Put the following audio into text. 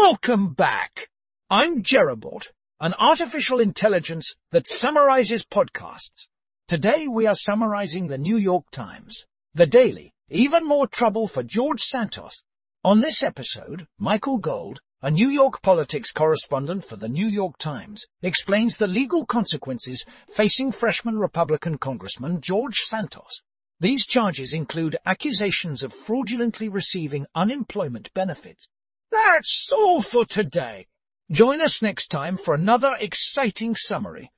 Welcome back. I'm JeremyBot, an artificial intelligence that summarizes podcasts. Today we are summarizing the New York Times, the daily, even more trouble for George Santos. On this episode, Michael Gold, a New York politics correspondent for the New York Times, explains the legal consequences facing freshman Republican Congressman George Santos. These charges include accusations of fraudulently receiving unemployment benefits. That's all for today. Join us next time for another exciting summary.